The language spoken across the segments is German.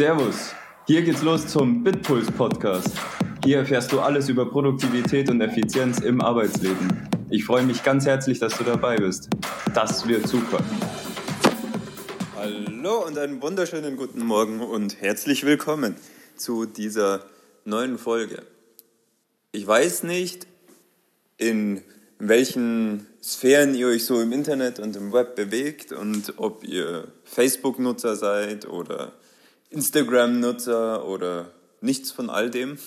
Servus, hier geht's los zum Bitpuls Podcast. Hier erfährst du alles über Produktivität und Effizienz im Arbeitsleben. Ich freue mich ganz herzlich, dass du dabei bist. Das wird super. Hallo und einen wunderschönen guten Morgen und herzlich willkommen zu dieser neuen Folge. Ich weiß nicht, in welchen Sphären ihr euch so im Internet und im Web bewegt und ob ihr Facebook-Nutzer seid oder Instagram-Nutzer oder nichts von all dem.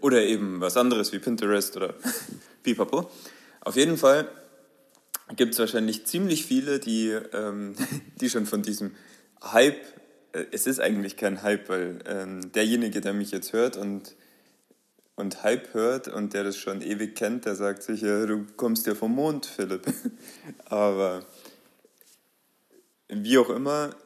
Oder eben was anderes wie Pinterest oder Pipapo. Auf jeden Fall gibt es wahrscheinlich ziemlich viele, die, ähm, die schon von diesem Hype, äh, es ist eigentlich kein Hype, weil ähm, derjenige, der mich jetzt hört und und Hype hört und der das schon ewig kennt, der sagt sich, ja, du kommst ja vom Mond, Philipp. Aber wie auch immer,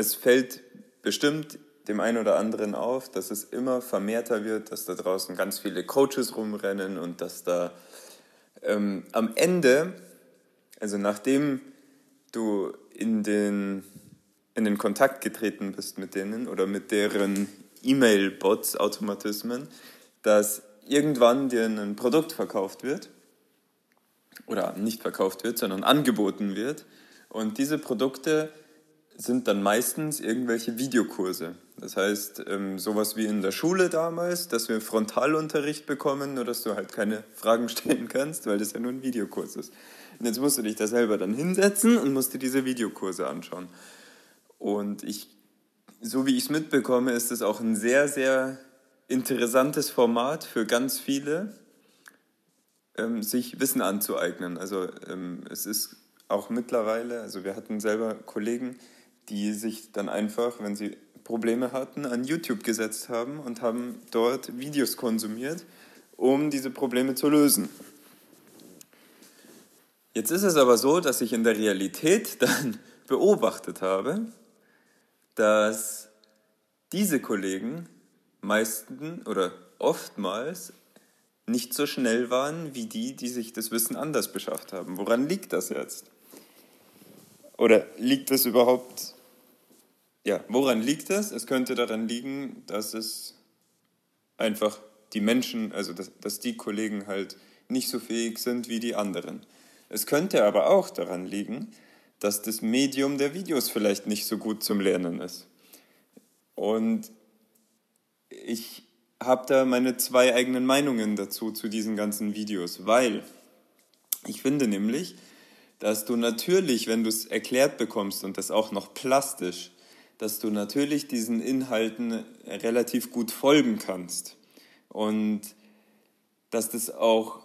es fällt bestimmt dem einen oder anderen auf, dass es immer vermehrter wird, dass da draußen ganz viele Coaches rumrennen und dass da ähm, am Ende, also nachdem du in den, in den Kontakt getreten bist mit denen oder mit deren E-Mail-Bots, Automatismen, dass irgendwann dir ein Produkt verkauft wird oder nicht verkauft wird, sondern angeboten wird. Und diese Produkte sind dann meistens irgendwelche Videokurse. Das heißt, ähm, sowas wie in der Schule damals, dass wir Frontalunterricht bekommen, nur dass du halt keine Fragen stellen kannst, weil das ja nur ein Videokurs ist. Und jetzt musst du dich da selber dann hinsetzen und musst dir diese Videokurse anschauen. Und ich, so wie ich es mitbekomme, ist es auch ein sehr, sehr interessantes Format für ganz viele, ähm, sich Wissen anzueignen. Also ähm, es ist auch mittlerweile, also wir hatten selber Kollegen, die sich dann einfach, wenn sie Probleme hatten, an YouTube gesetzt haben und haben dort Videos konsumiert, um diese Probleme zu lösen. Jetzt ist es aber so, dass ich in der Realität dann beobachtet habe, dass diese Kollegen meisten oder oftmals nicht so schnell waren wie die, die sich das Wissen anders beschafft haben. Woran liegt das jetzt? Oder liegt das überhaupt, ja, woran liegt das? Es könnte daran liegen, dass es einfach die Menschen, also dass, dass die Kollegen halt nicht so fähig sind wie die anderen. Es könnte aber auch daran liegen, dass das Medium der Videos vielleicht nicht so gut zum Lernen ist. Und ich habe da meine zwei eigenen Meinungen dazu, zu diesen ganzen Videos, weil ich finde nämlich, dass du natürlich, wenn du es erklärt bekommst und das auch noch plastisch, dass du natürlich diesen Inhalten relativ gut folgen kannst und dass das auch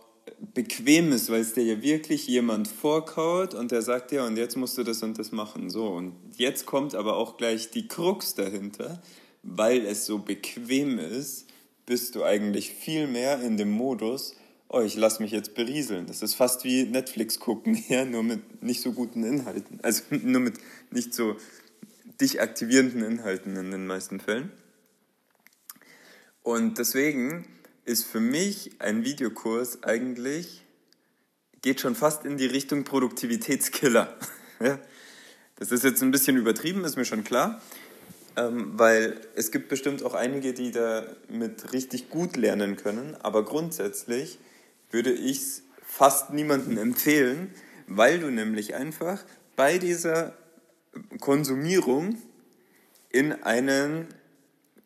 bequem ist, weil es dir ja wirklich jemand vorkaut und der sagt ja, und jetzt musst du das und das machen. So, und jetzt kommt aber auch gleich die Krux dahinter, weil es so bequem ist, bist du eigentlich viel mehr in dem Modus, oh, ich lasse mich jetzt berieseln. Das ist fast wie Netflix gucken, ja, nur mit nicht so guten Inhalten. Also nur mit nicht so dich aktivierenden Inhalten in den meisten Fällen. Und deswegen ist für mich ein Videokurs eigentlich, geht schon fast in die Richtung Produktivitätskiller. Das ist jetzt ein bisschen übertrieben, ist mir schon klar. Ähm, weil es gibt bestimmt auch einige, die da mit richtig gut lernen können, aber grundsätzlich würde ich es fast niemandem empfehlen, weil du nämlich einfach bei dieser Konsumierung in einen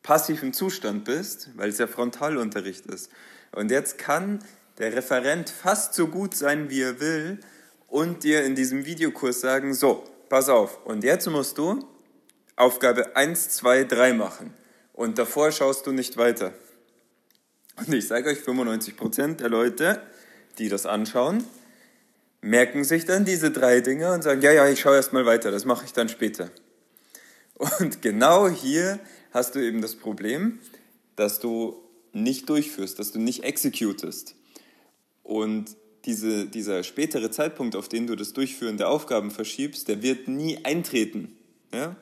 passiven Zustand bist, weil es ja Frontalunterricht ist. Und jetzt kann der Referent fast so gut sein, wie er will und dir in diesem Videokurs sagen, so, pass auf, und jetzt musst du Aufgabe 1, 2, 3 machen. Und davor schaust du nicht weiter. Und ich sage euch, 95% der Leute, die das anschauen, merken sich dann diese drei Dinge und sagen, ja, ja, ich schaue erst mal weiter, das mache ich dann später. Und genau hier hast du eben das Problem, dass du nicht durchführst, dass du nicht executest. Und diese, dieser spätere Zeitpunkt, auf den du das Durchführen der Aufgaben verschiebst, der wird nie eintreten. Ja?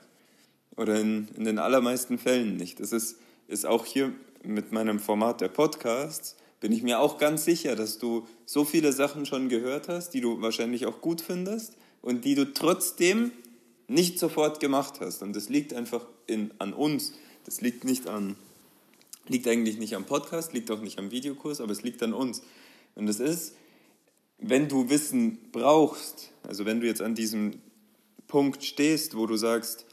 Oder in, in den allermeisten Fällen nicht. Das ist, ist auch hier mit meinem Format der Podcasts, bin ich mir auch ganz sicher, dass du so viele Sachen schon gehört hast, die du wahrscheinlich auch gut findest und die du trotzdem nicht sofort gemacht hast, und das liegt einfach in, an uns, das liegt nicht an, liegt eigentlich nicht am Podcast, liegt auch nicht am Videokurs, aber es liegt an uns. Und das ist, wenn du Wissen brauchst, also wenn du jetzt an diesem Punkt stehst, wo du sagst,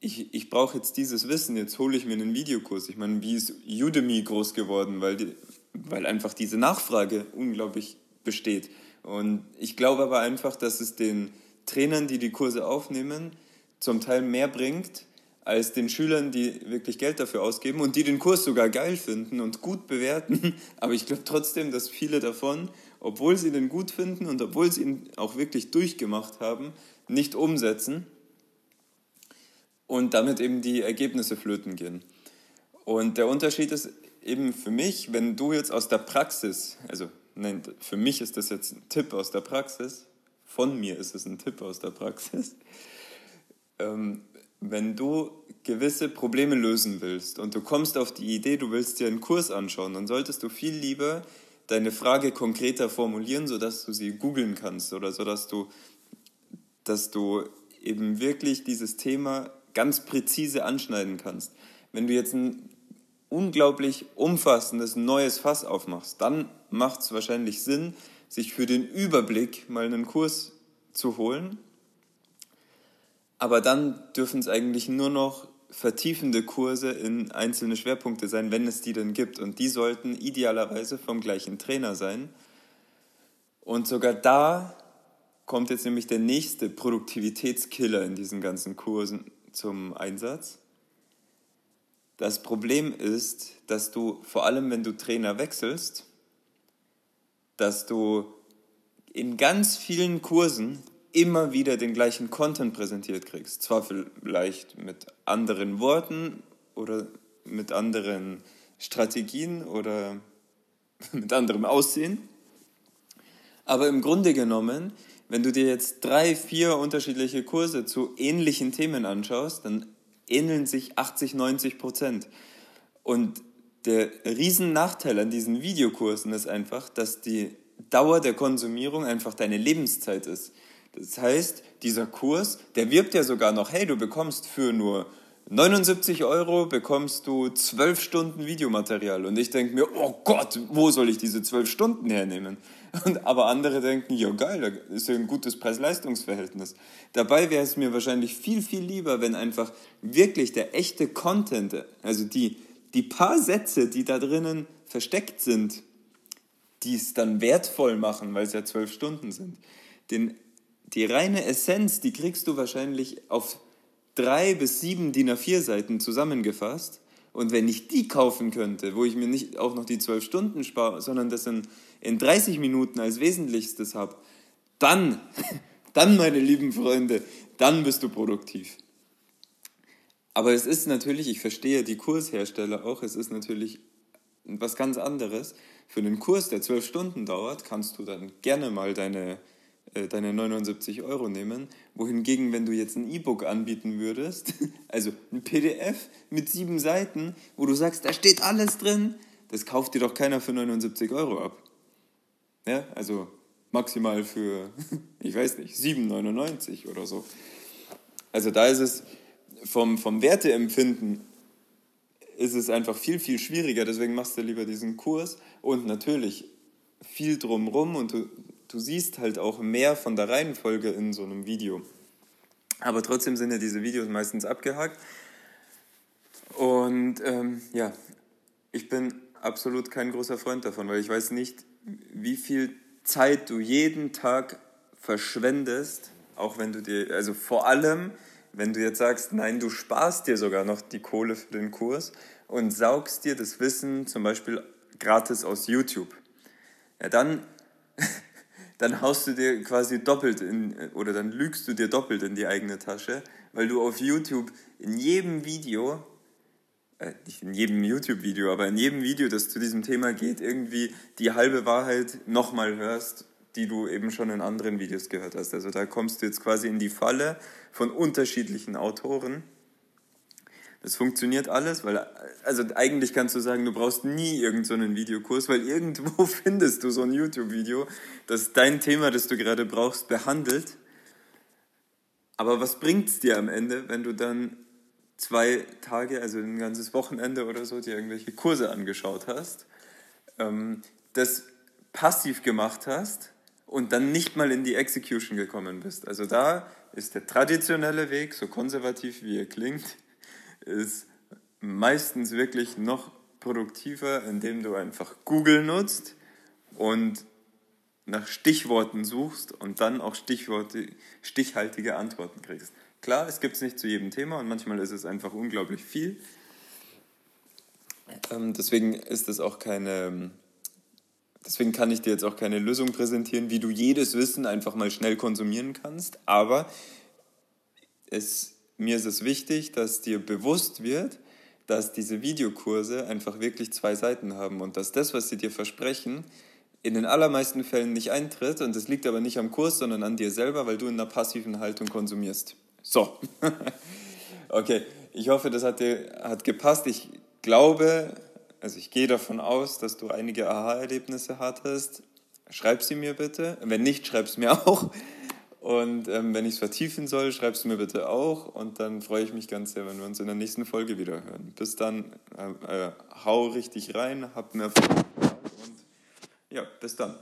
ich, ich brauche jetzt dieses Wissen, jetzt hole ich mir einen Videokurs. Ich meine, wie ist Udemy groß geworden, weil, die, weil einfach diese Nachfrage unglaublich besteht. Und ich glaube aber einfach, dass es den Trainern, die die Kurse aufnehmen, zum Teil mehr bringt, als den Schülern, die wirklich Geld dafür ausgeben und die den Kurs sogar geil finden und gut bewerten. Aber ich glaube trotzdem, dass viele davon, obwohl sie den gut finden und obwohl sie ihn auch wirklich durchgemacht haben, nicht umsetzen und damit eben die Ergebnisse flöten gehen. Und der Unterschied ist eben für mich, wenn du jetzt aus der Praxis, also nein, für mich ist das jetzt ein Tipp aus der Praxis, von mir ist es ein Tipp aus der Praxis, ähm, wenn du gewisse Probleme lösen willst und du kommst auf die Idee, du willst dir einen Kurs anschauen, dann solltest du viel lieber deine Frage konkreter formulieren, sodass du sie googeln kannst oder sodass du, dass du eben wirklich dieses Thema ganz präzise anschneiden kannst. Wenn du jetzt ein unglaublich umfassendes neues Fass aufmachst, dann macht es wahrscheinlich Sinn, sich für den Überblick mal einen Kurs zu holen. Aber dann dürfen es eigentlich nur noch vertiefende Kurse in einzelne Schwerpunkte sein, wenn es die denn gibt. Und die sollten idealerweise vom gleichen Trainer sein. Und sogar da kommt jetzt nämlich der nächste Produktivitätskiller in diesen ganzen Kursen zum Einsatz. Das Problem ist, dass du vor allem, wenn du Trainer wechselst, dass du in ganz vielen Kursen immer wieder den gleichen Content präsentiert kriegst. Zwar vielleicht mit anderen Worten oder mit anderen Strategien oder mit anderem Aussehen. Aber im Grunde genommen, wenn du dir jetzt drei, vier unterschiedliche Kurse zu ähnlichen Themen anschaust, dann ähneln sich 80, 90 Prozent. Und der Riesennachteil an diesen Videokursen ist einfach, dass die Dauer der Konsumierung einfach deine Lebenszeit ist. Das heißt, dieser Kurs, der wirbt ja sogar noch, hey, du bekommst für nur 79 Euro bekommst du 12 Stunden Videomaterial. Und ich denke mir, oh Gott, wo soll ich diese 12 Stunden hernehmen? Und, aber andere denken, ja geil, da ist ja ein gutes Preis-Leistungs-Verhältnis. Dabei wäre es mir wahrscheinlich viel, viel lieber, wenn einfach wirklich der echte Content, also die, die paar Sätze, die da drinnen versteckt sind, die es dann wertvoll machen, weil es ja zwölf Stunden sind, den, die reine Essenz, die kriegst du wahrscheinlich auf drei bis sieben DIN A4 Seiten zusammengefasst. Und wenn ich die kaufen könnte, wo ich mir nicht auch noch die zwölf Stunden spare, sondern das in, in 30 Minuten als Wesentlichstes habe, dann, dann, meine lieben Freunde, dann bist du produktiv. Aber es ist natürlich, ich verstehe die Kurshersteller auch, es ist natürlich was ganz anderes. Für einen Kurs, der zwölf Stunden dauert, kannst du dann gerne mal deine deine 79 Euro nehmen. Wohingegen, wenn du jetzt ein E-Book anbieten würdest, also ein PDF mit sieben Seiten, wo du sagst, da steht alles drin, das kauft dir doch keiner für 79 Euro ab. Ja, also maximal für, ich weiß nicht, 7,99 oder so. Also da ist es vom, vom Werteempfinden ist es einfach viel, viel schwieriger. Deswegen machst du lieber diesen Kurs und natürlich viel drumrum und du du siehst halt auch mehr von der Reihenfolge in so einem Video. Aber trotzdem sind ja diese Videos meistens abgehakt. Und ähm, ja, ich bin absolut kein großer Freund davon, weil ich weiß nicht, wie viel Zeit du jeden Tag verschwendest, auch wenn du dir, also vor allem, wenn du jetzt sagst, nein, du sparst dir sogar noch die Kohle für den Kurs und saugst dir das Wissen zum Beispiel gratis aus YouTube. Ja, dann dann haust du dir quasi doppelt in, oder dann lügst du dir doppelt in die eigene Tasche, weil du auf YouTube in jedem Video, äh, nicht in jedem YouTube-Video, aber in jedem Video, das zu diesem Thema geht, irgendwie die halbe Wahrheit nochmal hörst, die du eben schon in anderen Videos gehört hast. Also da kommst du jetzt quasi in die Falle von unterschiedlichen Autoren das funktioniert alles, weil, also eigentlich kannst du sagen, du brauchst nie irgendeinen so Videokurs, weil irgendwo findest du so ein YouTube-Video, das dein Thema, das du gerade brauchst, behandelt. Aber was bringt es dir am Ende, wenn du dann zwei Tage, also ein ganzes Wochenende oder so, dir irgendwelche Kurse angeschaut hast, ähm, das passiv gemacht hast und dann nicht mal in die Execution gekommen bist? Also da ist der traditionelle Weg, so konservativ wie er klingt, ist meistens wirklich noch produktiver, indem du einfach Google nutzt und nach Stichworten suchst und dann auch Stichworte, stichhaltige Antworten kriegst. Klar, es gibt es nicht zu jedem Thema und manchmal ist es einfach unglaublich viel. Ähm, deswegen ist es auch keine, deswegen kann ich dir jetzt auch keine Lösung präsentieren, wie du jedes Wissen einfach mal schnell konsumieren kannst. Aber es, mir ist es wichtig, dass dir bewusst wird, dass diese Videokurse einfach wirklich zwei Seiten haben und dass das, was sie dir versprechen, in den allermeisten Fällen nicht eintritt. Und das liegt aber nicht am Kurs, sondern an dir selber, weil du in einer passiven Haltung konsumierst. So. okay, ich hoffe, das hat dir hat gepasst. Ich glaube, also ich gehe davon aus, dass du einige Aha-Erlebnisse hattest. Schreib sie mir bitte. Wenn nicht, schreib es mir auch. Und ähm, wenn ich es vertiefen soll, schreibst du mir bitte auch. Und dann freue ich mich ganz sehr, wenn wir uns in der nächsten Folge wieder hören. Bis dann, äh, äh, hau richtig rein, hab mehr Freude. Und ja, bis dann.